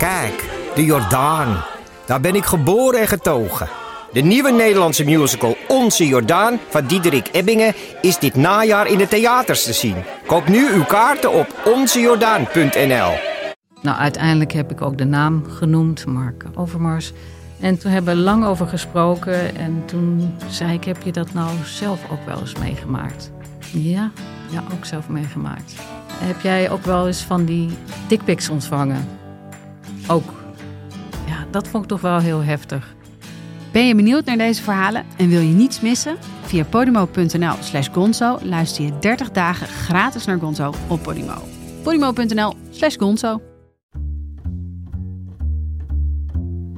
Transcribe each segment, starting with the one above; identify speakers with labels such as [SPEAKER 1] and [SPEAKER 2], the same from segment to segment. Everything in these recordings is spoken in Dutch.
[SPEAKER 1] Kijk, de Jordaan. Daar ben ik geboren en getogen. De nieuwe Nederlandse musical Onze Jordaan van Diederik Ebbingen is dit najaar in de theaters te zien. Koop nu uw kaarten op onzejordaan.nl.
[SPEAKER 2] Nou, uiteindelijk heb ik ook de naam genoemd, Mark Overmars. En toen hebben we lang over gesproken. En toen zei ik, heb je dat nou zelf ook wel eens meegemaakt? Ja, ja, ook zelf meegemaakt. Heb jij ook wel eens van die dickpics ontvangen? Ook. Ja, dat vond ik toch wel heel heftig.
[SPEAKER 3] Ben je benieuwd naar deze verhalen en wil je niets missen? Via podimo.nl slash gonzo luister je 30 dagen gratis naar Gonzo op Podimo. podimo.nl slash gonzo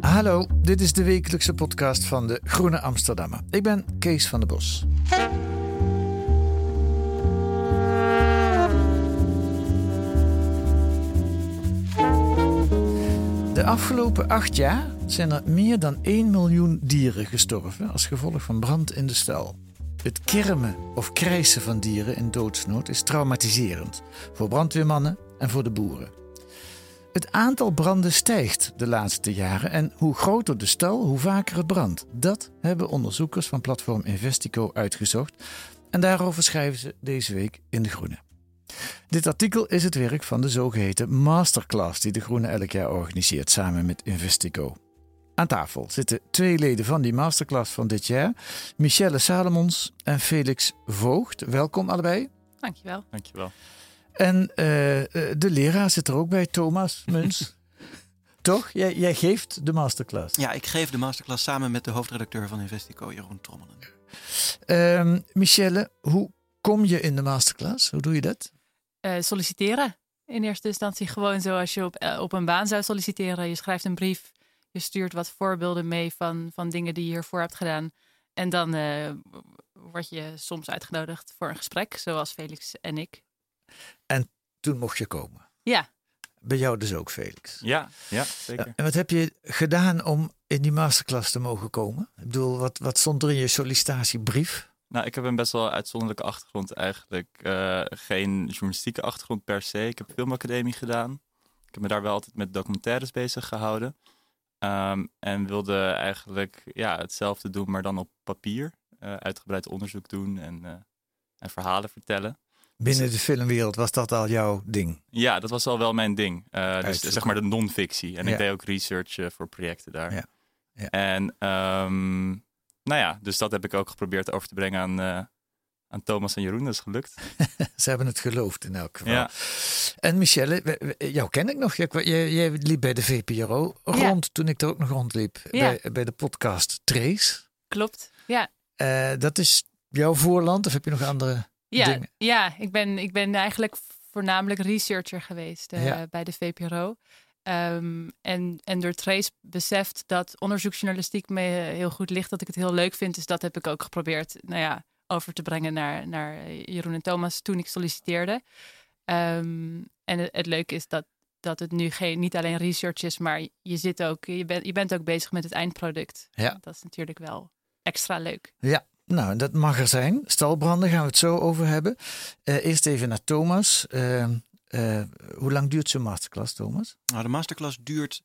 [SPEAKER 4] Hallo, dit is de wekelijkse podcast van de Groene Amsterdammer. Ik ben Kees van der Bos. Afgelopen acht jaar zijn er meer dan 1 miljoen dieren gestorven als gevolg van brand in de stal. Het kermen of krijsen van dieren in doodsnood is traumatiserend voor brandweermannen en voor de boeren. Het aantal branden stijgt de laatste jaren en hoe groter de stal, hoe vaker het brandt. Dat hebben onderzoekers van platform Investico uitgezocht en daarover schrijven ze deze week in De Groene. Dit artikel is het werk van de zogeheten masterclass die De Groene elk jaar organiseert samen met Investico. Aan tafel zitten twee leden van die masterclass van dit jaar, Michelle Salomons en Felix Voogd. Welkom allebei.
[SPEAKER 5] Dankjewel.
[SPEAKER 6] Dankjewel.
[SPEAKER 4] En uh, de leraar zit er ook bij, Thomas Muns. Toch? Jij, jij, geeft de masterclass.
[SPEAKER 7] Ja, ik geef de masterclass samen met de hoofdredacteur van Investico, Jeroen Trommelen.
[SPEAKER 4] Uh, Michelle, hoe kom je in de masterclass? Hoe doe je dat?
[SPEAKER 5] Uh, solliciteren. In eerste instantie gewoon zoals je op, op een baan zou solliciteren. Je schrijft een brief, je stuurt wat voorbeelden mee van, van dingen die je hiervoor hebt gedaan. En dan word je soms uitgenodigd voor een gesprek, zoals Felix en ik.
[SPEAKER 4] En toen mocht je komen.
[SPEAKER 5] Ja.
[SPEAKER 4] Bij jou dus ook, Felix.
[SPEAKER 6] Ja, ja, zeker.
[SPEAKER 4] En wat heb je gedaan om in die masterclass te mogen komen? Ik bedoel, wat, wat stond er in je sollicitatiebrief?
[SPEAKER 6] Nou, ik heb een best wel uitzonderlijke achtergrond eigenlijk. Uh, geen journalistieke achtergrond per se. Ik heb filmacademie gedaan. Ik heb me daar wel altijd met documentaires bezig gehouden. Um, en wilde eigenlijk ja, hetzelfde doen, maar dan op papier. Uh, uitgebreid onderzoek doen en, uh, en verhalen vertellen.
[SPEAKER 4] Binnen de filmwereld was dat al jouw ding?
[SPEAKER 6] Ja, dat was al wel mijn ding. Uh, dus zeg maar de non-fictie. En ja. ik deed ook research voor projecten daar.
[SPEAKER 4] Ja. Ja.
[SPEAKER 6] En um, nou ja, dus dat heb ik ook geprobeerd over te brengen aan, uh, aan Thomas en Jeroen. Dat is gelukt.
[SPEAKER 4] Ze hebben het geloofd in elk geval. Ja. En Michelle, jou ken ik nog. Jij, jij liep bij de VPRO rond toen ik er ook nog rondliep. Bij, bij de podcast Trace.
[SPEAKER 5] Klopt, ja.
[SPEAKER 4] dat is jouw voorland of heb je nog andere...
[SPEAKER 5] Ja,
[SPEAKER 4] dingen.
[SPEAKER 5] ja ik, ben, ik ben eigenlijk voornamelijk researcher geweest uh, ja. bij de VPRO. Um, en, en door Trace beseft dat onderzoeksjournalistiek me heel goed ligt, dat ik het heel leuk vind. Dus dat heb ik ook geprobeerd nou ja, over te brengen naar, naar Jeroen en Thomas toen ik solliciteerde. Um, en het, het leuke is dat, dat het nu geen, niet alleen research is, maar je, zit ook, je, bent je bent ook bezig met het eindproduct.
[SPEAKER 4] Ja.
[SPEAKER 5] Dat is natuurlijk wel extra leuk.
[SPEAKER 4] Ja, nou, dat mag er zijn. Stalbranden gaan we het zo over hebben. Uh, eerst even naar Thomas. Uh, uh, hoe lang duurt zo'n masterclass, Thomas?
[SPEAKER 7] Nou, de masterclass duurt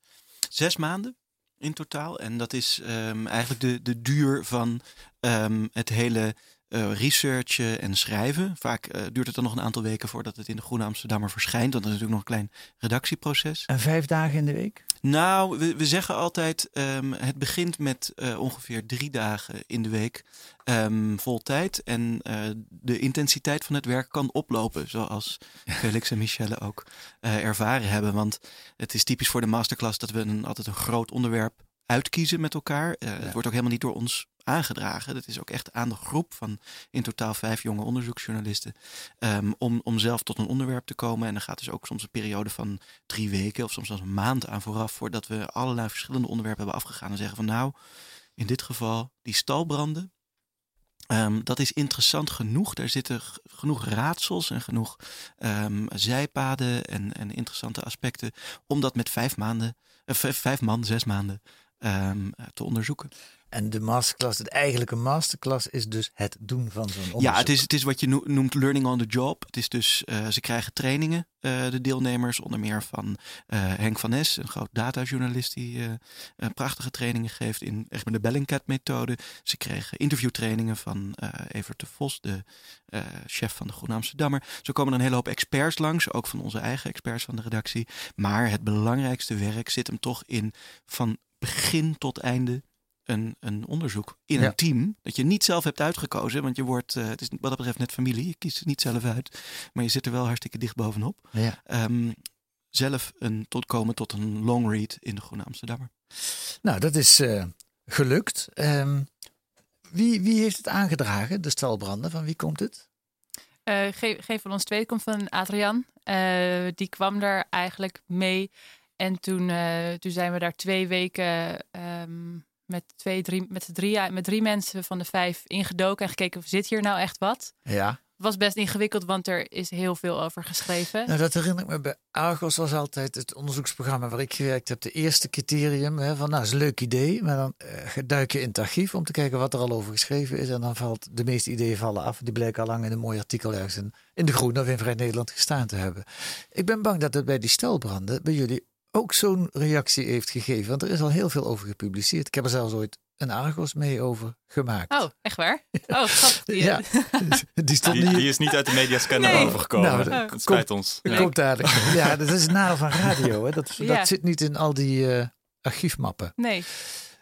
[SPEAKER 7] zes maanden in totaal. En dat is um, eigenlijk de, de duur van um, het hele uh, researchen en schrijven. Vaak uh, duurt het dan nog een aantal weken voordat het in de Groene Amsterdammer verschijnt. Want dat is natuurlijk nog een klein redactieproces.
[SPEAKER 4] En vijf dagen in de week?
[SPEAKER 7] Nou, we, we zeggen altijd, um, het begint met uh, ongeveer drie dagen in de week um, vol tijd. En de intensiteit van het werk kan oplopen, zoals Felix en Michelle ook ervaren hebben. Want het is typisch voor de masterclass dat we een, altijd een groot onderwerp uitkiezen met elkaar. Uh, ja. Het wordt ook helemaal niet door ons aangedragen. Dat is ook echt aan de groep van in totaal vijf jonge onderzoeksjournalisten. Um, om, om zelf tot een onderwerp te komen. En dan gaat dus ook soms een periode van drie weken of soms zelfs een maand aan vooraf. Voordat we allerlei verschillende onderwerpen hebben afgegaan. En zeggen van nou, in dit geval die stalbranden. Um, dat is interessant genoeg. Daar zitten genoeg raadsels en genoeg um, zijpaden en, en interessante aspecten. Om dat met vijf maanden, uh, vijf man, zes maanden ehm, te onderzoeken.
[SPEAKER 4] En de masterclass, de eigenlijke masterclass, is dus het doen van zo'n onderzoek.
[SPEAKER 7] Ja, het is, het is wat je noemt learning on the job. Het is dus, uh, ze krijgen trainingen, uh, de deelnemers, onder meer van uh, Henk van Nes, een groot datajournalist die prachtige trainingen geeft in echt met de Bellingcat-methode. Ze kregen interviewtrainingen van Evert de Vos, de chef van de Groene Amsterdammer. Zo komen er een hele hoop experts langs, ook van onze eigen experts van de redactie. Maar het belangrijkste werk zit hem toch in van begin tot einde een, een onderzoek in een team dat je niet zelf hebt uitgekozen. Want je wordt, uh, het is wat dat betreft net familie. Je kiest het niet zelf uit. Maar je zit er wel hartstikke dicht bovenop.
[SPEAKER 4] Ja.
[SPEAKER 7] Um, zelf een, tot komen tot een long read in de Groene Amsterdammer.
[SPEAKER 4] Nou, dat is uh, gelukt. Um, wie, wie heeft het aangedragen, de stalbranden? Van wie komt het?
[SPEAKER 5] Uh, geen van ons twee komt van Adrian. die kwam daar eigenlijk mee. En toen, toen zijn we daar twee weken um, met, twee, drie, met, drie, met drie mensen van de vijf ingedoken en gekeken, zit hier nou echt wat?
[SPEAKER 4] Ja.
[SPEAKER 5] Het was best ingewikkeld, want er is heel veel over geschreven.
[SPEAKER 4] Nou, dat herinner ik me. Bij Argos was altijd het onderzoeksprogramma waar ik gewerkt heb. De eerste criterium hè, van, nou, is een leuk idee. Maar dan uh, duik je in het archief om te kijken wat er al over geschreven is. En dan valt de meeste ideeën vallen af. Die blijken al lang in een mooi artikel ergens in, in De Groene of in Vrij Nederland gestaan te hebben. Ik ben bang dat het bij die stelbranden bij jullie ook zo'n reactie heeft gegeven. Want er is al heel veel over gepubliceerd. Ik heb er zelfs ooit een Argos mee over gemaakt.
[SPEAKER 5] Oh, echt waar? Oh, grappig.
[SPEAKER 4] Ja, die, stond
[SPEAKER 6] die, die, is niet uit de mediascanner nee. overgekomen. Nou, dat oh. spijt ons.
[SPEAKER 4] Nee. Komt dadelijk. Ja, dat is het nadeel van radio. Hè. Dat, ja. dat zit niet in al die uh, archiefmappen.
[SPEAKER 5] Nee.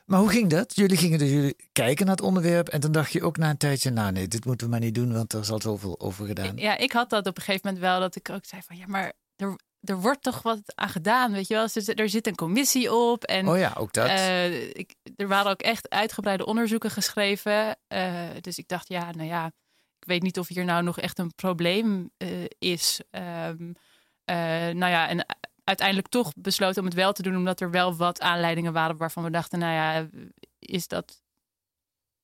[SPEAKER 4] Maar hoe ging dat? Jullie gingen dus jullie kijken naar het onderwerp en dan dacht je ook na een tijdje, nou nee, dit moeten we maar niet doen, want er is al zoveel over gedaan.
[SPEAKER 5] Ja, ik had dat op een gegeven moment wel, dat ik ook zei van, ja, maar er, er wordt toch wat aan gedaan, weet je wel. Er zit een commissie op. En,
[SPEAKER 4] oh ja, ook dat.
[SPEAKER 5] Uh, ik, er waren ook echt uitgebreide onderzoeken geschreven. Uh, dus ik dacht, ja, nou ja, ik weet niet of hier nou nog echt een probleem uh, is. Um, nou ja, en uiteindelijk toch besloten om het wel te doen, omdat er wel wat aanleidingen waren waarvan we dachten, nou ja, is dat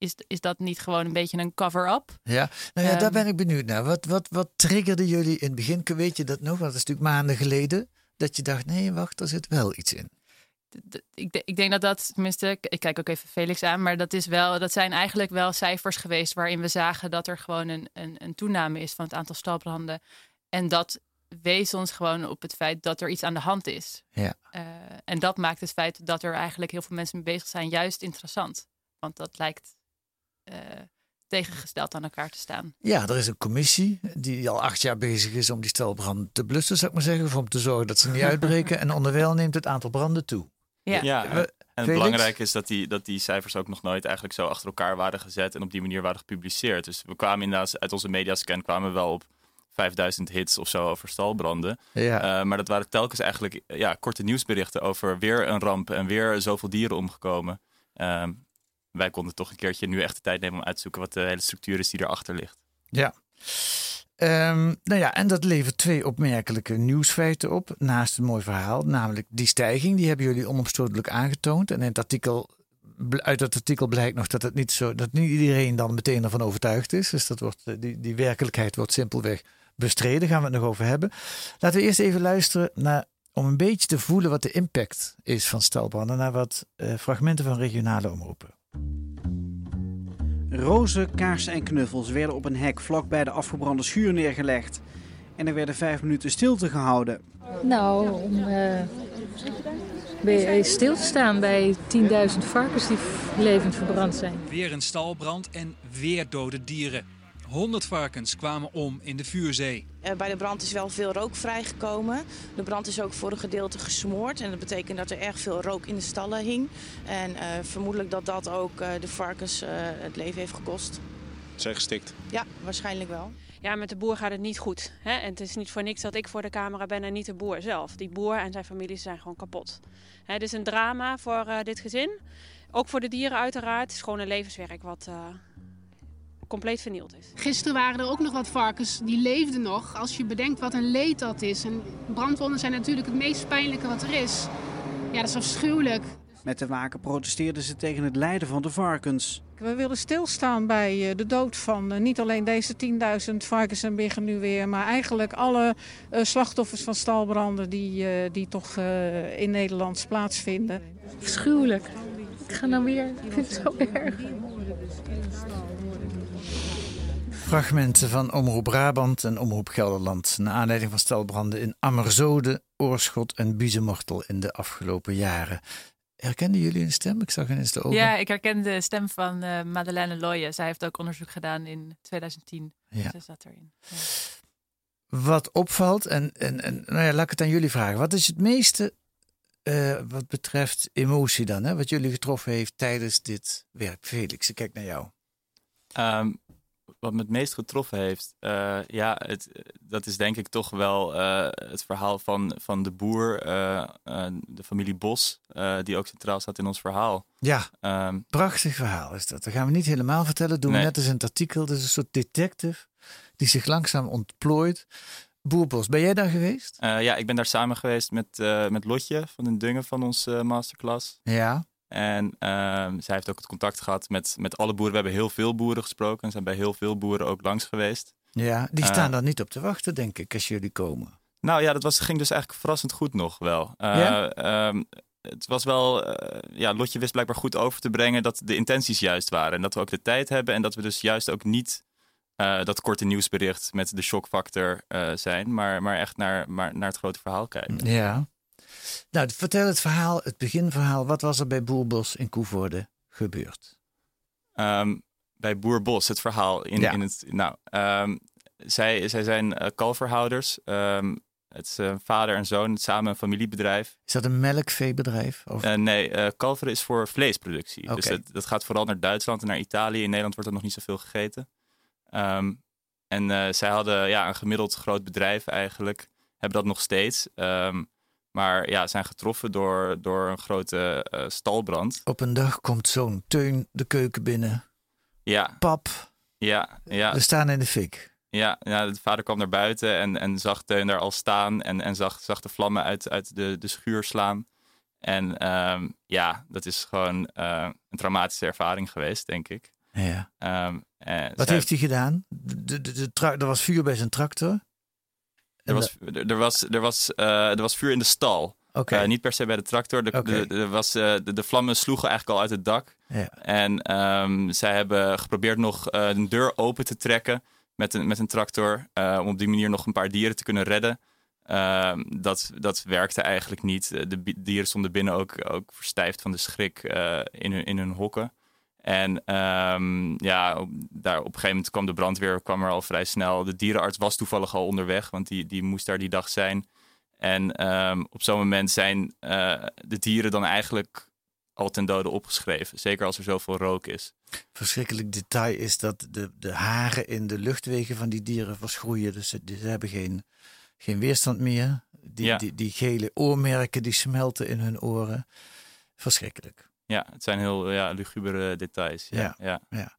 [SPEAKER 5] is, is dat niet gewoon een beetje een cover-up?
[SPEAKER 4] Ja, nou ja, um, daar ben ik benieuwd naar. Wat, wat, wat triggerde jullie in het begin? Weet je dat nog? Dat is natuurlijk maanden geleden. Dat je dacht, nee, wacht, er zit wel iets in.
[SPEAKER 5] Ik, ik denk dat dat, tenminste, ik kijk ook even Felix aan, maar dat, is wel, dat zijn eigenlijk wel cijfers geweest waarin we zagen dat er gewoon een, een, een toename is van het aantal stalbranden. En dat wees ons gewoon op het feit dat er iets aan de hand is.
[SPEAKER 4] Ja.
[SPEAKER 5] Uh, en dat maakt het feit dat er eigenlijk heel veel mensen mee bezig zijn juist interessant. Want dat lijkt tegengesteld aan elkaar te staan.
[SPEAKER 4] Ja, er is een commissie die al acht jaar bezig is om die stelbranden te blussen, zou ik maar zeggen. Of om te zorgen dat ze niet uitbreken. en onderwijl neemt het aantal branden toe.
[SPEAKER 5] Ja,
[SPEAKER 6] ja en het belangrijke is dat die, dat die cijfers ook nog nooit eigenlijk zo achter elkaar waren gezet en op die manier waren gepubliceerd. Dus we kwamen inderdaad uit onze mediascan kwamen we wel op 5000 hits of zo over stalbranden.
[SPEAKER 4] Ja.
[SPEAKER 6] Uh, maar dat waren telkens eigenlijk ja, korte nieuwsberichten over weer een ramp en weer zoveel dieren omgekomen. Uh, wij konden toch een keertje nu echt de tijd nemen om uit te zoeken wat de hele structuur is die erachter ligt.
[SPEAKER 4] Ja. Um, nou ja, en dat levert twee opmerkelijke nieuwsfeiten op. Naast een mooi verhaal, namelijk die stijging. Die hebben jullie onomstotelijk aangetoond. En in het artikel, uit dat artikel blijkt nog dat, het niet, zo, dat niet iedereen dan meteen ervan overtuigd is. Dus dat wordt, die, die werkelijkheid wordt simpelweg bestreden. Gaan we het nog over hebben. Laten we eerst even luisteren naar, om een beetje te voelen wat de impact is van stelbranden. Naar wat uh, fragmenten van regionale omroepen.
[SPEAKER 8] Rozen, kaarsen en knuffels werden op een hek vlak bij de afgebrande schuur neergelegd. En er werden vijf minuten stilte gehouden.
[SPEAKER 9] Nou, om uh, bij stil te staan bij 10.000 varkens die levend verbrand zijn.
[SPEAKER 10] Weer een stalbrand en weer dode dieren. 100 varkens kwamen om in de vuurzee.
[SPEAKER 11] Uh, bij de brand is wel veel rook vrijgekomen. De brand is ook voor een gedeelte gesmoord. En dat betekent dat er erg veel rook in de stallen hing. En uh, vermoedelijk dat dat ook uh, de varkens het leven heeft gekost.
[SPEAKER 12] Zijn gestikt?
[SPEAKER 11] Ja, waarschijnlijk wel.
[SPEAKER 13] Ja, met de boer gaat het niet goed. Hè? En het is niet voor niks dat ik voor de camera ben en niet de boer zelf. Die boer en zijn familie zijn gewoon kapot. Hè, het is een drama voor dit gezin. Ook voor de dieren uiteraard. Het is gewoon een levenswerk wat compleet vernield is.
[SPEAKER 14] Gisteren waren er ook nog wat varkens die leefden nog. Als je bedenkt wat een leed dat is. En brandwonden zijn natuurlijk het meest pijnlijke wat er is. Ja, dat is afschuwelijk.
[SPEAKER 8] Met de waken protesteerden ze tegen het lijden van de varkens.
[SPEAKER 15] We willen stilstaan bij eh, de dood van eh, niet alleen deze 10.000 varkens en biggen nu weer, maar eigenlijk alle uh, slachtoffers van stalbranden die, die toch in Nederland plaatsvinden.
[SPEAKER 9] Afschuwelijk. Ik ga nou weer. Ik vind het zo erg.
[SPEAKER 4] Fragmenten van Omroep Brabant en Omroep Gelderland. Naar aanleiding van stelbranden in Ammerzode, Oorschot en Buzemortel in de afgelopen jaren. Herkenden jullie een stem? Ik zag ineens de ogen.
[SPEAKER 5] Ja, ik herken de stem van uh, Madeleine Loye. Zij heeft ook onderzoek gedaan in 2010.
[SPEAKER 4] Ja.
[SPEAKER 5] Ze zat erin. Ja.
[SPEAKER 4] Wat opvalt, en, en, en nou ja, laat ik het aan jullie vragen. Wat is het meeste uh, wat betreft emotie dan, hè? wat jullie getroffen heeft tijdens dit werk? Felix, ik kijk naar jou.
[SPEAKER 6] Um, wat me het meest getroffen heeft, uh, ja, het, dat is denk ik toch wel uh, het verhaal van, van de boer, uh, de familie Bos, die ook centraal staat in ons verhaal.
[SPEAKER 4] Ja, um, prachtig verhaal is dat. Dat gaan we niet helemaal vertellen, doen we net als in het artikel. Dat is een soort detective die zich langzaam ontplooit. Boerbos, ben jij daar geweest?
[SPEAKER 6] ja, ik ben daar samen geweest met, met Lotje van den Dungen van onze masterclass.
[SPEAKER 4] Ja.
[SPEAKER 6] En um, zij heeft ook het contact gehad met, met alle boeren. We hebben heel veel boeren gesproken en zijn bij heel veel boeren ook langs geweest.
[SPEAKER 4] Ja, die staan uh, daar niet op te wachten, denk ik, als jullie komen.
[SPEAKER 6] Nou ja, dat was, ging dus eigenlijk verrassend goed nog wel.
[SPEAKER 4] Ja?
[SPEAKER 6] um, het was wel, uh, ja, Lotje wist blijkbaar goed over te brengen dat de intenties juist waren. En dat we ook de tijd hebben en dat we dus juist ook niet uh, dat korte nieuwsbericht met de shockfactor uh, zijn, maar, maar echt naar, maar naar het grote verhaal kijken.
[SPEAKER 4] Ja. Nou, vertel het verhaal, het beginverhaal. Wat was er bij Boerbos in Koevoorde gebeurd?
[SPEAKER 6] Um, bij Boerbos, het verhaal in,
[SPEAKER 4] Ja.
[SPEAKER 6] in het. Nou, um, zij, zij zijn uh, kalverhouders. Um, het is uh, vader en zoon, samen een familiebedrijf.
[SPEAKER 4] Is dat een melkveebedrijf? Of?
[SPEAKER 6] Uh, nee, kalveren is voor vleesproductie. Dus dat, dat gaat vooral naar Duitsland en naar Italië. In Nederland wordt er nog niet zoveel gegeten. En zij hadden ja, een gemiddeld groot bedrijf eigenlijk. Hebben dat nog steeds. Um, maar ja, zijn getroffen door, door een grote uh, stalbrand.
[SPEAKER 4] Op een dag komt zo'n Teun de keuken binnen.
[SPEAKER 6] Ja.
[SPEAKER 4] Pap,
[SPEAKER 6] Ja, ja.
[SPEAKER 4] we staan in de fik.
[SPEAKER 6] Ja, ja, de vader kwam naar buiten en, en zag Teun daar al staan en, en zag, zag de vlammen uit, uit de, de schuur slaan. En um, ja, dat is gewoon uh, een traumatische ervaring geweest, denk ik.
[SPEAKER 4] Ja.
[SPEAKER 6] Um, en
[SPEAKER 4] Wat heeft hij gedaan? De, de, de, er was vuur bij zijn tractor.
[SPEAKER 6] Er was, er, was, er, was, uh, er was vuur in de stal.
[SPEAKER 4] Oké.
[SPEAKER 6] Uh, niet per se bij de tractor. De, de, was, uh, de, de vlammen sloegen eigenlijk al uit het dak.
[SPEAKER 4] Ja.
[SPEAKER 6] En um, zij hebben geprobeerd nog een deur open te trekken met een, met een tractor. om op die manier nog een paar dieren te kunnen redden. Um, dat, dat werkte eigenlijk niet. De dieren stonden binnen ook, ook verstijfd van de schrik in, hun, in hun hokken. En um, ja, op, daar, op een gegeven moment kwam de brandweer kwam er al vrij snel. De dierenarts was toevallig al onderweg, want die, die moest daar die dag zijn. En um, op zo'n moment zijn uh, de dieren dan eigenlijk al ten dode opgeschreven. Zeker als er zoveel rook is.
[SPEAKER 4] Verschrikkelijk detail is dat de, de haren in de luchtwegen van die dieren verschroeien. Dus ze, ze hebben geen, geen weerstand meer. Die,
[SPEAKER 6] Ja.
[SPEAKER 4] die, die gele oormerken die smelten in hun oren. Verschrikkelijk.
[SPEAKER 6] Ja, het zijn heel ja, lugubere details. Ja,
[SPEAKER 4] Ja.
[SPEAKER 6] ja.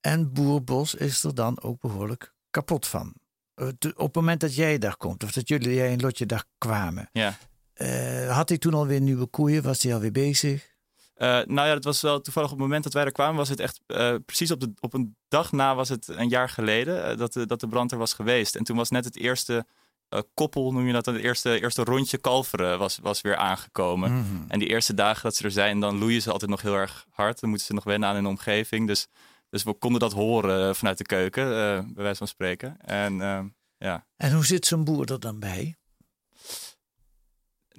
[SPEAKER 4] En Boerbos is er dan ook behoorlijk kapot van. Eh, Op het moment dat jij daar komt, of dat jullie jij en Lotje daar kwamen,
[SPEAKER 6] ja.
[SPEAKER 4] eh, had hij toen alweer nieuwe koeien? Was hij alweer bezig?
[SPEAKER 6] Uh, nou ja, het was wel toevallig op het moment dat wij er kwamen, was het echt uh, precies op, de, op een dag na was het een jaar geleden dat, de, dat de brand er was geweest. En toen was net het eerste koppel, noem je dat, het eerste, eerste rondje kalveren was, was weer aangekomen.
[SPEAKER 4] Mhm.
[SPEAKER 6] En die eerste dagen dat ze er zijn, dan loeien ze altijd nog heel erg hard. Dan moeten ze nog wennen aan hun omgeving. Dus, dus we konden dat horen uh, vanuit de keuken, uh, bij wijze van spreken. En uh, ja.
[SPEAKER 4] En hoe zit zo'n boer er dan bij?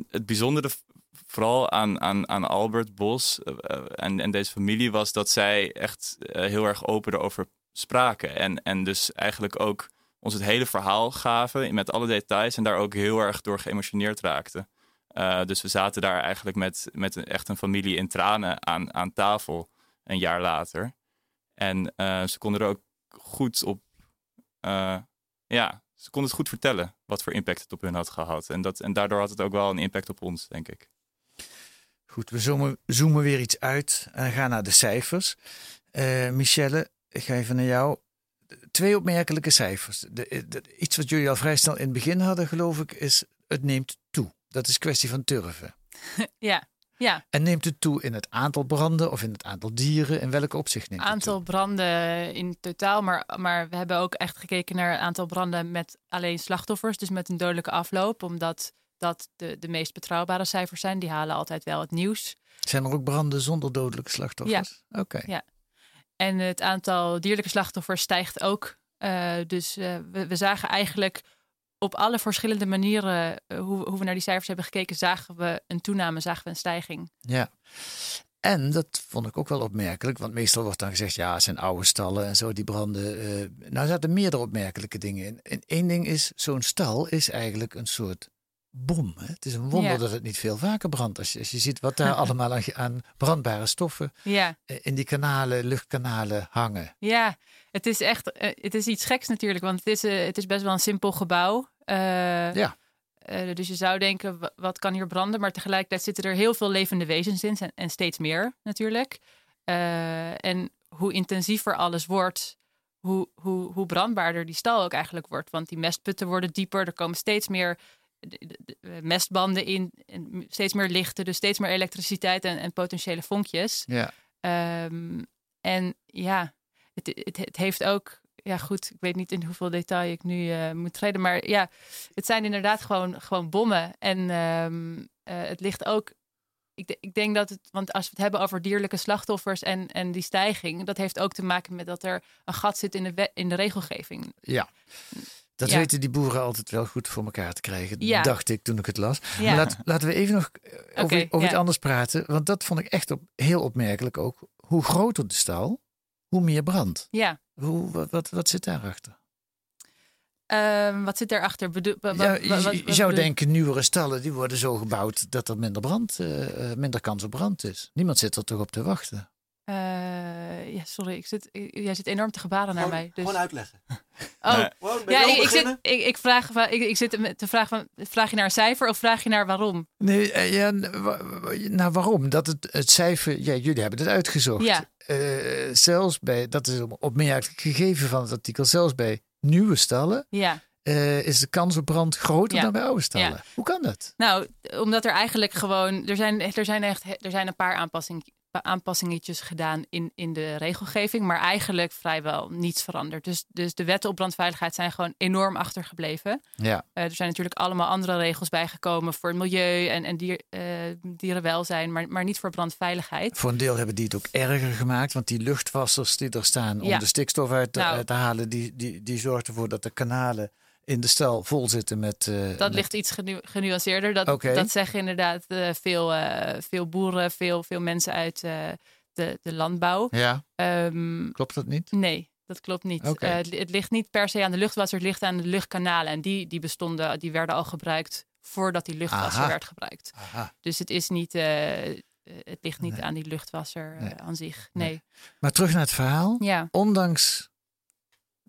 [SPEAKER 6] Het bijzondere vooral aan, aan, aan Albert Bos uh, en, en deze familie was dat zij echt heel erg open erover spraken. En, en dus eigenlijk ook ons het hele verhaal gaven met alle details en daar ook heel erg door geëmotioneerd raakten. Uh, dus we zaten daar eigenlijk met, met een, echt een familie in tranen aan, aan tafel een jaar later. En uh, ze konden er ook goed op, uh, ja, ze konden het goed vertellen wat voor impact het op hun had gehad. En, dat, en daardoor had het ook wel een impact op ons, denk ik.
[SPEAKER 4] Goed, we zoomen, zoomen weer iets uit en gaan naar de cijfers. Michelle, ik ga even naar jou. Twee opmerkelijke cijfers. De, de, iets wat jullie al vrij snel in het begin hadden, geloof ik, is het neemt toe. Dat is kwestie van turven.
[SPEAKER 5] ja, ja.
[SPEAKER 4] En neemt het toe in het aantal branden of in het aantal dieren? In welke opzicht neemt
[SPEAKER 5] aantal
[SPEAKER 4] het toe?
[SPEAKER 5] branden in totaal, maar, maar we hebben ook echt gekeken naar het aantal branden met alleen slachtoffers, dus met een dodelijke afloop, omdat dat de, de meest betrouwbare cijfers zijn. Die halen altijd wel het nieuws.
[SPEAKER 4] Zijn er ook branden zonder dodelijke slachtoffers?
[SPEAKER 5] Ja.
[SPEAKER 4] Oké.
[SPEAKER 5] Ja. En het aantal dierlijke slachtoffers stijgt ook. Uh, dus uh, we, we, zagen eigenlijk op alle verschillende manieren, uh, hoe, hoe, we naar die cijfers hebben gekeken, zagen we een toename, zagen we een stijging.
[SPEAKER 4] Ja. En dat vond ik ook wel opmerkelijk, want meestal wordt dan gezegd, ja, het zijn oude stallen en zo, die branden. Nou zaten meerdere opmerkelijke dingen in. En één ding is, zo'n stal is eigenlijk een soort bom. Hè? Het is een wonder ja. dat het niet veel vaker brandt. Als je, als je ziet wat daar allemaal aan, aan, brandbare stoffen
[SPEAKER 5] ja.
[SPEAKER 4] in die kanalen, luchtkanalen hangen.
[SPEAKER 5] Ja, het is echt, uh, het is iets geks natuurlijk, want het is, uh, het is best wel een simpel gebouw.
[SPEAKER 4] ja.
[SPEAKER 5] Uh, dus je zou denken, wat kan hier branden? Maar tegelijkertijd zitten er heel veel levende wezens in en, en steeds meer natuurlijk. Uh, en hoe intensiever alles wordt, hoe, hoe, hoe brandbaarder die stal ook eigenlijk wordt. Want die mestputten worden dieper, er komen steeds meer mestbanden in, en steeds meer lichten, dus steeds meer elektriciteit en, en potentiële vonkjes.
[SPEAKER 4] Ja.
[SPEAKER 5] Um, en ja, het, het, het heeft ook ja, goed, ik weet niet in hoeveel detail ik nu uh, moet treden. Maar ja, het zijn inderdaad gewoon, gewoon bommen. En um, uh, het ligt ook. Ik, ik, denk dat het, want als we het hebben over dierlijke slachtoffers en, en die stijging, dat heeft ook te maken met dat er een gat zit in de, wet, in de regelgeving.
[SPEAKER 4] Ja. Dat
[SPEAKER 5] Ja.
[SPEAKER 4] weten die boeren altijd wel goed voor elkaar te krijgen,
[SPEAKER 5] Ja.
[SPEAKER 4] dacht ik toen ik het las.
[SPEAKER 5] Ja.
[SPEAKER 4] Maar laat, laten we even nog eh, over, over iets anders praten. Want dat vond ik echt op, heel opmerkelijk ook. Hoe groter de stal, hoe meer brand.
[SPEAKER 5] Ja.
[SPEAKER 4] Hoe, wat, wat, wat zit daarachter?
[SPEAKER 5] Ehm, wat zit daarachter? Wa-
[SPEAKER 4] Ja, je,
[SPEAKER 5] wat-
[SPEAKER 4] je
[SPEAKER 5] wat
[SPEAKER 4] zou denken, nieuwere stallen die worden zo gebouwd dat er minder, brand, eh, eh, minder kans op brand is. Niemand zit er toch op te wachten?
[SPEAKER 5] Eh, ja, sorry, ik zit, ik- jij zit enorm te gebaren naar mij. Dus...
[SPEAKER 7] Gewoon uitleggen.
[SPEAKER 5] Oh,
[SPEAKER 7] Nee. Gewoon bij
[SPEAKER 5] ja, ik, ik, zit, ik, ik, vraag, ik, ik zit te vragen van, vraag je naar een cijfer of vraag je naar waarom?
[SPEAKER 4] Nee, eh, ja, nou waarom? Dat het, het cijfer, ja, jullie hebben het uitgezocht.
[SPEAKER 5] Ja.
[SPEAKER 4] Eh, zelfs bij, dat is een opmerkelijk gegeven van het artikel, zelfs bij nieuwe stallen
[SPEAKER 5] Ja.
[SPEAKER 4] eh, is de kans op brand groter
[SPEAKER 5] Ja.
[SPEAKER 4] dan bij oude stallen.
[SPEAKER 5] Ja.
[SPEAKER 4] Hoe kan dat?
[SPEAKER 5] Nou, omdat er eigenlijk gewoon, er zijn, er zijn echt, er zijn een paar aanpassing, aanpassingetjes gedaan in, in de regelgeving, maar eigenlijk vrijwel niets veranderd. Dus, dus de wetten op brandveiligheid zijn gewoon enorm achtergebleven.
[SPEAKER 4] Ja.
[SPEAKER 5] Eh, er zijn natuurlijk allemaal andere regels bijgekomen voor het milieu en, en dier, eh, dierenwelzijn, maar, maar niet voor brandveiligheid.
[SPEAKER 4] Voor een deel hebben die het ook erger gemaakt, want die luchtwassers die er staan om
[SPEAKER 5] Ja.
[SPEAKER 4] de stikstof uit te,
[SPEAKER 5] Nou.
[SPEAKER 4] uit te halen, die, die, die zorgt ervoor dat de kanalen in de stal vol zitten met... eh,
[SPEAKER 5] Dat
[SPEAKER 4] met-
[SPEAKER 5] ligt iets genu genuanceerder. Dat, dat zeggen inderdaad eh, veel, eh, veel boeren, veel, veel mensen uit eh, de, de landbouw.
[SPEAKER 4] Ja.
[SPEAKER 5] Ehm,
[SPEAKER 4] Klopt dat niet?
[SPEAKER 5] Nee, dat klopt niet.
[SPEAKER 4] Oké.
[SPEAKER 5] Eh, het, het ligt niet per se aan de luchtwasser, het ligt aan de luchtkanalen. En die, die bestonden, die werden al gebruikt voordat die luchtwasser
[SPEAKER 4] Aha.
[SPEAKER 5] werd gebruikt.
[SPEAKER 4] Aha.
[SPEAKER 5] Dus het is niet, het ligt niet aan die luchtwasser
[SPEAKER 4] Nee.
[SPEAKER 5] aan zich. Nee.
[SPEAKER 4] Maar terug naar het verhaal.
[SPEAKER 5] Ja.
[SPEAKER 4] Ondanks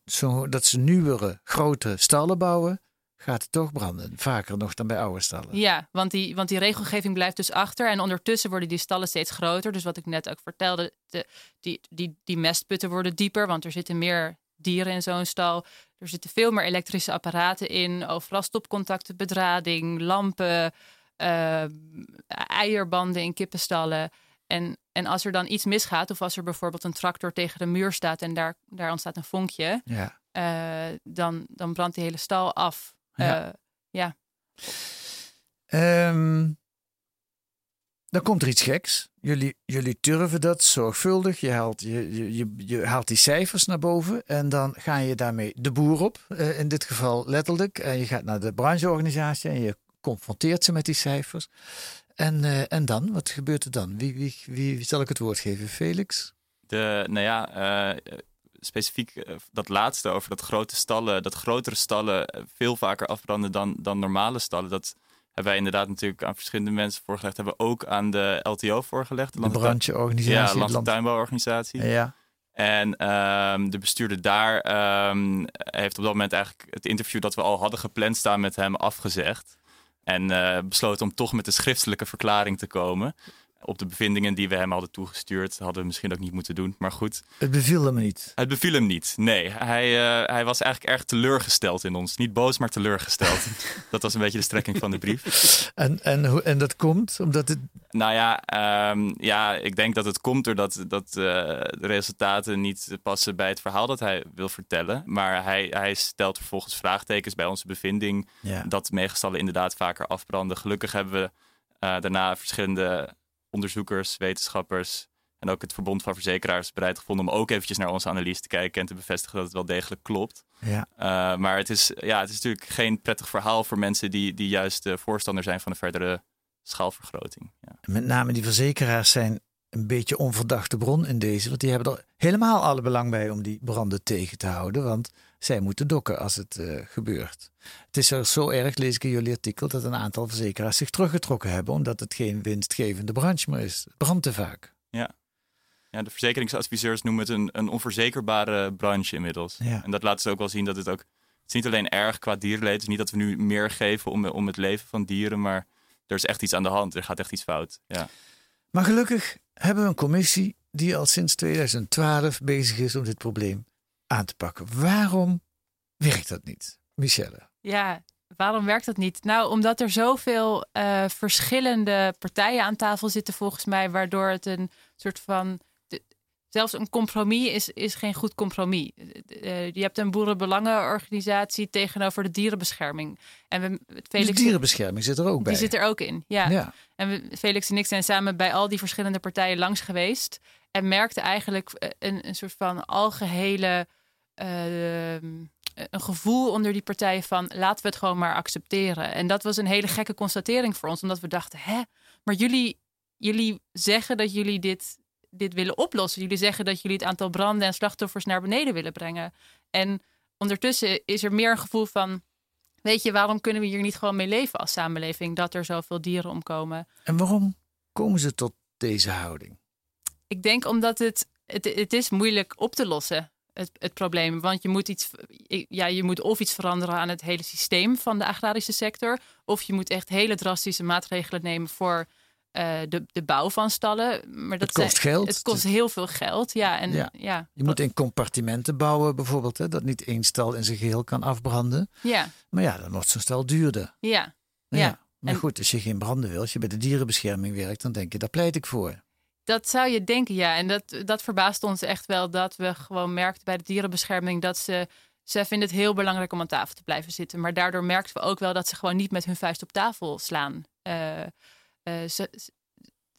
[SPEAKER 4] zo, dat ze nieuwere, grote stallen bouwen, gaat het toch branden. Vaker nog dan bij oude stallen.
[SPEAKER 5] Ja, want die, want die regelgeving blijft dus achter. En ondertussen worden die stallen steeds groter. Dus wat ik net ook vertelde, de, die, die, die mestputten worden dieper, want er zitten meer dieren in zo'n stal. Er zitten veel meer elektrische apparaten in. Overal stopcontacten, bedrading, lampen, eh, eierbanden in kippenstallen. En, en als er dan iets misgaat, of als er bijvoorbeeld een tractor tegen de muur staat en daar, daar ontstaat een vonkje,
[SPEAKER 4] Ja.
[SPEAKER 5] eh, dan, dan brandt die hele stal af.
[SPEAKER 4] Ja.
[SPEAKER 5] Eh, ja.
[SPEAKER 4] Ehm, dan komt er iets geks. Jullie, jullie turven dat zorgvuldig. Je haalt, je, je, je, je haalt die cijfers naar boven. En dan ga je daarmee de boer op. eh, in dit geval letterlijk. En je gaat naar de brancheorganisatie. En je confronteert ze met die cijfers. En, eh, en dan? Wat gebeurt er dan? Wie, wie, wie zal ik het woord geven? Felix?
[SPEAKER 6] De, nou ja, eh, specifiek eh, dat laatste over dat grote stallen, dat grotere stallen veel vaker afbranden dan, dan normale stallen. Dat hebben wij inderdaad natuurlijk aan verschillende mensen voorgelegd. Hebben we ook aan de LTO voorgelegd.
[SPEAKER 4] De brancheorganisatie,
[SPEAKER 6] Ja,
[SPEAKER 4] land-
[SPEAKER 6] Tuinbouworganisatie.
[SPEAKER 4] Ja.
[SPEAKER 6] En ehm, de bestuurder daar ehm, heeft op dat moment eigenlijk het interview dat we al hadden gepland staan met hem afgezegd. En eh, besloten om toch met een schriftelijke verklaring te komen. Op de bevindingen die we hem hadden toegestuurd, hadden we misschien ook niet moeten doen. Maar goed.
[SPEAKER 4] Het beviel hem niet.
[SPEAKER 6] Het beviel hem niet. Nee, hij, uh, hij was eigenlijk erg teleurgesteld in ons. Niet boos, maar teleurgesteld. dat was een beetje de strekking van de brief.
[SPEAKER 4] En, en, en dat komt omdat het.
[SPEAKER 6] Nou ja, um, ja, ik denk dat het komt doordat dat, uh, de resultaten niet passen bij het verhaal dat hij wil vertellen. Maar hij, hij stelt vervolgens vraagtekens bij onze bevinding
[SPEAKER 4] ja.
[SPEAKER 6] dat meegestallen inderdaad vaker afbranden. Gelukkig hebben we uh, daarna verschillende onderzoekers, wetenschappers en ook het Verbond van Verzekeraars bereid gevonden om ook eventjes naar onze analyse te kijken en te bevestigen dat het wel degelijk klopt.
[SPEAKER 4] Ja.
[SPEAKER 6] Uh, maar het is, ja, het is natuurlijk geen prettig verhaal voor mensen die, die juist uh, voorstander zijn van een verdere schaalvergroting. Ja.
[SPEAKER 4] Met name die verzekeraars zijn een beetje onverdachte bron in deze, want die hebben er helemaal alle belang bij om die branden tegen te houden, want zij moeten dokken als het uh, gebeurt. Het is er zo erg, lees ik in jullie artikel, dat een aantal verzekeraars zich teruggetrokken hebben, omdat het geen winstgevende branche meer is. Het brandt te vaak.
[SPEAKER 6] Ja. ja, de verzekeringsadviseurs noemen het een, een onverzekerbare branche inmiddels.
[SPEAKER 4] Ja.
[SPEAKER 6] En dat laat ze ook wel zien dat het ook, het is niet alleen erg qua dierleed, het is niet dat we nu meer geven om, om het leven van dieren, maar er is echt iets aan de hand, er gaat echt iets fout. Ja.
[SPEAKER 4] Maar gelukkig hebben we een commissie die al sinds 2012 bezig is om dit probleem aan te pakken. Waarom werkt dat niet, Michelle?
[SPEAKER 5] Ja, waarom werkt dat niet? Nou, omdat er zoveel uh, verschillende partijen aan tafel zitten, volgens mij, waardoor het een soort van. Zelfs een compromis is, is geen goed compromis. Uh, je hebt een boerenbelangenorganisatie tegenover de dierenbescherming. En we, Felix,
[SPEAKER 4] de dierenbescherming zit er ook bij.
[SPEAKER 5] Die zit er ook in, ja.
[SPEAKER 4] ja.
[SPEAKER 5] En we, Felix en ik zijn samen bij al die verschillende partijen langs geweest. En merkten eigenlijk een, een soort van algehele. Uh, een gevoel onder die partijen van laten we het gewoon maar accepteren. En dat was een hele gekke constatering voor ons, omdat we dachten, hè, maar jullie, jullie zeggen dat jullie dit, dit willen oplossen. Jullie zeggen dat jullie het aantal branden en slachtoffers naar beneden willen brengen. En ondertussen is er meer een gevoel van, weet je, waarom kunnen we hier niet gewoon mee leven als samenleving, dat er zoveel dieren omkomen?
[SPEAKER 4] En waarom komen ze tot deze houding?
[SPEAKER 5] Ik denk omdat het, het, het is moeilijk op te lossen het, het, probleem. Want je moet, iets, ja, je moet of iets veranderen aan het hele systeem van de agrarische sector. Of je moet echt hele drastische maatregelen nemen voor uh, de, de bouw van stallen. Maar dat
[SPEAKER 4] het kost
[SPEAKER 5] zijn,
[SPEAKER 4] geld.
[SPEAKER 5] Het kost heel veel geld. Ja, en, ja.
[SPEAKER 4] ja je moet in compartimenten bouwen bijvoorbeeld. Hè, dat niet één stal in zijn geheel kan afbranden.
[SPEAKER 5] Ja.
[SPEAKER 4] Maar ja, dan wordt zo'n stal duurder.
[SPEAKER 5] Ja.
[SPEAKER 4] ja.
[SPEAKER 5] ja.
[SPEAKER 4] Maar
[SPEAKER 5] en,
[SPEAKER 4] goed, als je geen branden wil, als je bij de dierenbescherming werkt, dan denk je, daar pleit ik voor.
[SPEAKER 5] Dat zou je denken, ja. En dat, dat verbaast ons echt wel dat we gewoon merkten bij de dierenbescherming dat ze. Ze vinden het heel belangrijk om aan tafel te blijven zitten. Maar daardoor merkten we ook wel dat ze gewoon niet met hun vuist op tafel slaan. Uh, uh, ze,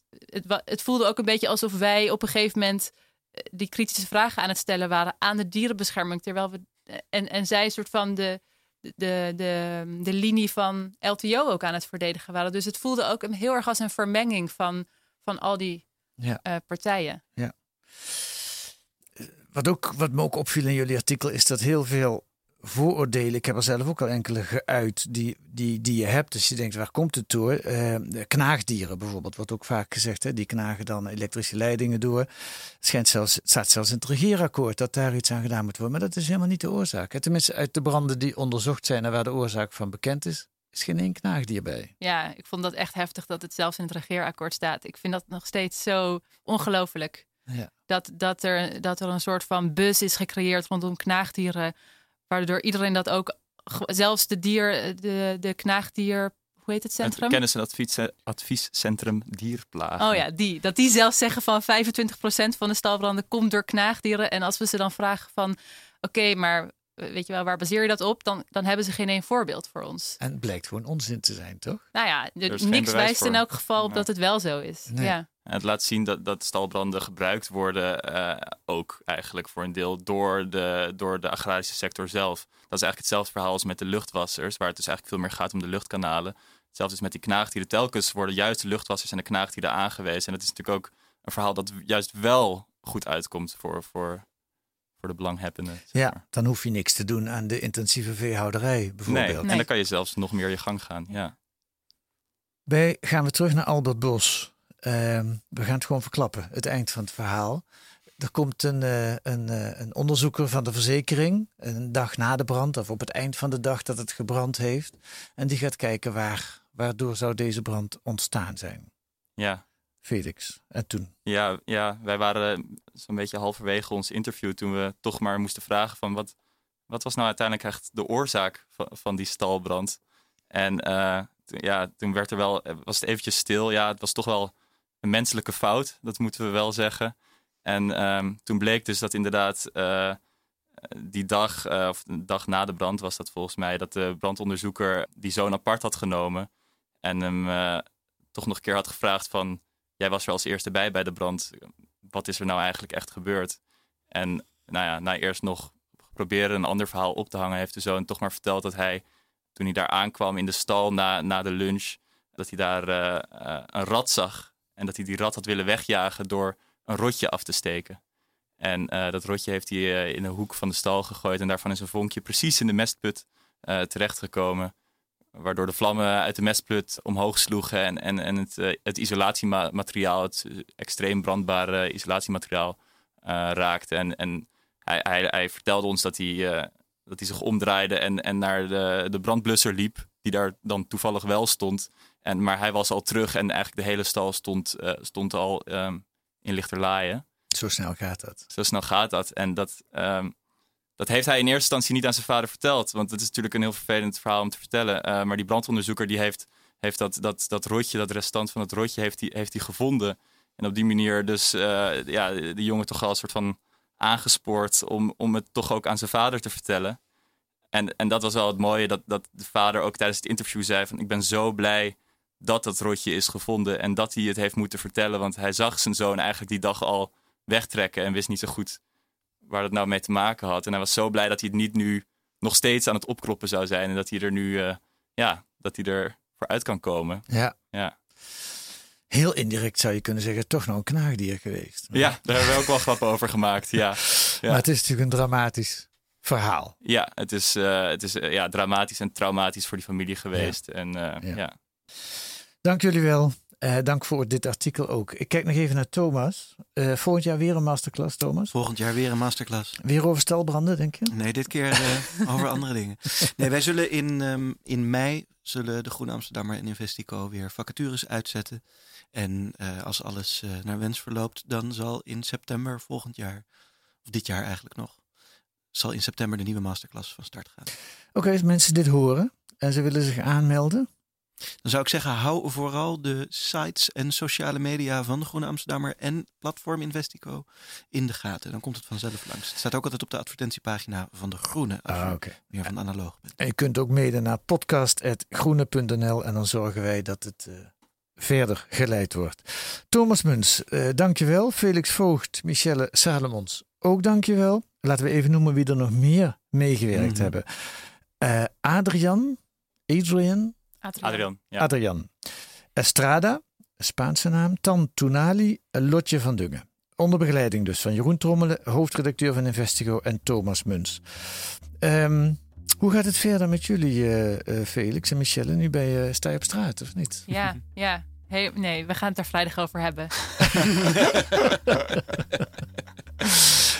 [SPEAKER 5] het, het, voelde ook een beetje alsof wij op een gegeven moment die kritische vragen aan het stellen waren aan de dierenbescherming. Terwijl we. En, en zij een soort van de, de, de, de linie van LTO ook aan het verdedigen waren. Dus het voelde ook heel erg als een vermenging van, van al die
[SPEAKER 4] ja.
[SPEAKER 5] uh, partijen.
[SPEAKER 4] Ja. Wat, ook, wat me ook opviel in jullie artikel is dat heel veel vooroordelen, ik heb er zelf ook al enkele geuit, die, die, die je hebt. Dus je denkt, waar komt het door? Uh, knaagdieren bijvoorbeeld, wordt ook vaak gezegd. Hè? Die knagen dan elektrische leidingen door. Het, schijnt zelfs, het staat zelfs in het regeerakkoord dat daar iets aan gedaan moet worden. Maar dat is helemaal niet de oorzaak. Hè? Tenminste, uit de branden die onderzocht zijn en waar de oorzaak van bekend is, is geen één knaagdier bij.
[SPEAKER 5] Ja, ik vond dat echt heftig dat het zelfs in het regeerakkoord staat. Ik vind dat nog steeds zo ongelooflijk.
[SPEAKER 4] Ja.
[SPEAKER 5] Dat, dat, er, dat er een soort van buzz is gecreëerd rondom knaagdieren. Waardoor iedereen dat ook, zelfs de dier, de, de knaagdier, hoe heet het centrum?
[SPEAKER 6] Het kennis- en advies, adviescentrum Dierplagen.
[SPEAKER 5] Oh ja, die. Dat die zelfs zeggen van 25% van de stalbranden komt door knaagdieren. En als we ze dan vragen van, oké, okay, maar weet je wel, waar baseer je dat op? Dan, dan hebben ze geen één voorbeeld voor ons.
[SPEAKER 4] En het blijkt gewoon onzin te zijn, toch?
[SPEAKER 5] Nou ja, niks wijst in elk geval op nee. dat het wel zo is.
[SPEAKER 4] Nee.
[SPEAKER 5] Ja.
[SPEAKER 6] En het laat zien dat, dat stalbranden gebruikt worden, uh, ook eigenlijk voor een deel door de, door de agrarische sector zelf. Dat is eigenlijk hetzelfde verhaal als met de luchtwassers, waar het dus eigenlijk veel meer gaat om de luchtkanalen. Hetzelfde is met die knaagdieren. Telkens worden juist de luchtwassers en de knaagdieren aangewezen. En dat is natuurlijk ook een verhaal dat juist wel goed uitkomt voor, voor, voor de belanghebbenden. Zeg
[SPEAKER 4] ja, dan hoef je niks te doen aan de intensieve veehouderij bijvoorbeeld.
[SPEAKER 6] Nee, nee. en dan kan je zelfs nog meer je gang gaan. Ja.
[SPEAKER 4] Bij gaan we terug naar Albert Bos. Uh, we gaan het gewoon verklappen, het eind van het verhaal. Er komt een, uh, een, uh, een, onderzoeker van de verzekering, een dag na de brand, of op het eind van de dag dat het gebrand heeft. En die gaat kijken waar, waardoor zou deze brand ontstaan zijn.
[SPEAKER 6] Ja.
[SPEAKER 4] Felix. En toen?
[SPEAKER 6] Ja, ja wij waren zo'n beetje halverwege ons interview toen we toch maar moesten vragen van wat, wat was nou uiteindelijk echt de oorzaak van, van die stalbrand? En uh, ja, toen werd er wel, was het eventjes stil. Ja, het was toch wel een menselijke fout, dat moeten we wel zeggen. En um, toen bleek dus dat inderdaad uh, die dag, uh, of de dag na de brand was dat volgens mij, dat de brandonderzoeker die zoon apart had genomen en hem uh, toch nog een keer had gevraagd van, jij was er als eerste bij bij de brand, wat is er nou eigenlijk echt gebeurd? En nou ja, na eerst nog proberen een ander verhaal op te hangen, heeft de zoon toch maar verteld dat hij, toen hij daar aankwam in de stal na, na de lunch, dat hij daar een rat zag en dat hij die rat had willen wegjagen door een rotje af te steken. En uh, dat rotje heeft hij uh, in een hoek van de stal gegooid. En daarvan is een vonkje precies in de mestput uh, terechtgekomen. Waardoor de vlammen uit de mestput omhoog sloegen. En, en, en het, het isolatiemateriaal, het extreem brandbare isolatiemateriaal, raakte. En, en hij, hij, hij, vertelde ons dat hij, dat hij zich omdraaide en, en naar de, de brandblusser liep. Die daar dan toevallig wel stond. En, maar hij was al terug en eigenlijk de hele stal stond, stond al um, in lichterlaaien.
[SPEAKER 4] Zo snel gaat dat.
[SPEAKER 6] Zo snel gaat dat. En dat, um, dat heeft hij in eerste instantie niet aan zijn vader verteld. Want het is natuurlijk een heel vervelend verhaal om te vertellen. Uh, maar die brandonderzoeker die heeft, heeft dat, dat, dat rotje, dat restant van het rotje, heeft hij heeft gevonden. En op die manier dus uh, ja, de jongen toch al een soort van aangespoord om, om het toch ook aan zijn vader te vertellen. En, en dat was wel het mooie, dat, dat de vader ook tijdens het interview zei van ik ben zo blij dat dat rotje is gevonden en dat hij het heeft moeten vertellen. Want hij zag zijn zoon eigenlijk die dag al wegtrekken en wist niet zo goed waar dat nou mee te maken had. En hij was zo blij dat hij het niet nu nog steeds aan het opkloppen zou zijn en dat hij er nu, uh, ja, dat hij er vooruit kan komen.
[SPEAKER 4] Ja.
[SPEAKER 6] ja.
[SPEAKER 4] Heel indirect zou je kunnen zeggen, toch nog een knaagdier geweest.
[SPEAKER 6] Maar... Ja, daar hebben we ook wel grappen over gemaakt. Ja. ja.
[SPEAKER 4] Maar het is natuurlijk een dramatisch verhaal.
[SPEAKER 6] Ja, het is, uh, het is uh, ja, dramatisch en traumatisch voor die familie geweest. Ja. En ja. ja.
[SPEAKER 4] Dank jullie wel. Uh, dank voor dit artikel ook. Ik kijk nog even naar Thomas. Uh, volgend jaar weer een masterclass, Thomas?
[SPEAKER 7] Volgend jaar weer een masterclass.
[SPEAKER 4] Weer over stelbranden, denk je?
[SPEAKER 7] Nee, dit keer uh, over andere dingen. Nee, wij zullen in, um, in mei zullen de Groene Amsterdammer en Investico weer vacatures uitzetten. En als alles naar wens verloopt, dan zal in september volgend jaar, of dit jaar eigenlijk nog, zal in september de nieuwe masterclass van start gaan.
[SPEAKER 4] Oké, okay, als mensen dit horen en ze willen zich aanmelden,
[SPEAKER 7] dan zou ik zeggen, hou vooral de sites en sociale media van de Groene Amsterdammer en platform Investico in de gaten. Dan komt het vanzelf langs. Het staat ook altijd op de advertentiepagina van de Groene, als ah, okay. je meer van analoog bent.
[SPEAKER 4] En je kunt ook mede naar podcast.groene.nl en dan zorgen wij dat het uh, verder geleid wordt. Thomas Muns, uh, dankjewel. Felix Voogd, Michelle Salomons, ook dankjewel. Laten we even noemen wie er nog meer meegewerkt mm -hmm. hebben. Uh, Adrian, Adrian,
[SPEAKER 6] Adrian. Adrian,
[SPEAKER 4] ja. Adrian. Estrada, Spaanse naam. Tan Tunali, Lotje van Dungen. Onder begeleiding dus van Jeroen Trommelen, hoofdredacteur van Investigo en Thomas Muns. Um, hoe gaat het verder met jullie, uh, uh, Felix en Michelle? Nu bij je, uh, sta je op straat, of niet?
[SPEAKER 5] Ja, ja. Hey, nee, we gaan het daar vrijdag over hebben.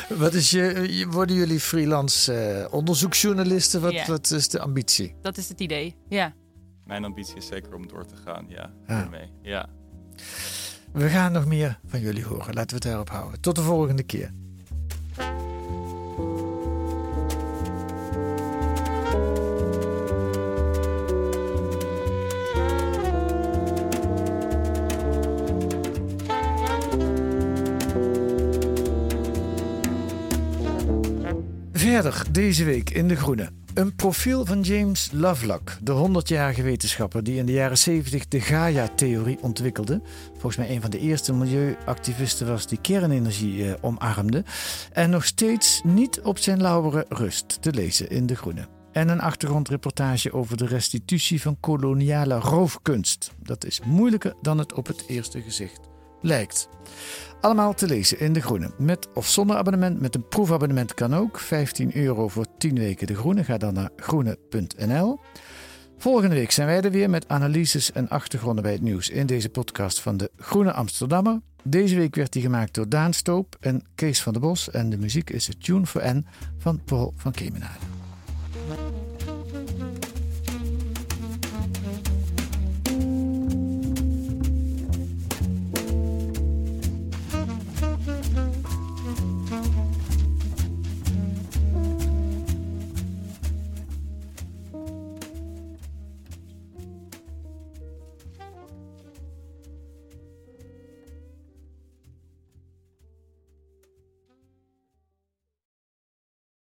[SPEAKER 4] wat is je, worden jullie freelance onderzoeksjournalisten? Wat, wat is de ambitie?
[SPEAKER 5] Dat is het idee, ja
[SPEAKER 6] mijn ambitie is zeker om door te gaan. Ja, ja. ja.
[SPEAKER 4] We gaan nog meer van jullie horen. Laten we het daarop houden. Tot de volgende keer. Verder deze week in De Groene. Een profiel van James Lovelock, de 100-jarige wetenschapper die in de jaren 70 de Gaia-theorie ontwikkelde. Volgens mij een van de eerste milieuactivisten was die kernenergie eh, omarmde. En nog steeds niet op zijn lauweren rust te lezen in De Groene. En een achtergrondreportage over de restitutie van koloniale roofkunst. Dat is moeilijker dan het op het eerste gezicht lijkt. Allemaal te lezen in De Groene. Met of zonder abonnement, met een proefabonnement kan ook. 15 euro voor 10 weken De Groene. Ga dan naar groene.nl. Volgende week zijn wij er weer met analyses en achtergronden bij het nieuws in deze podcast van de Groene Amsterdammer. Deze week werd die gemaakt door Daan Stoop en Kees van der Bos en de muziek is het Tune for N van Paul van Kemenade.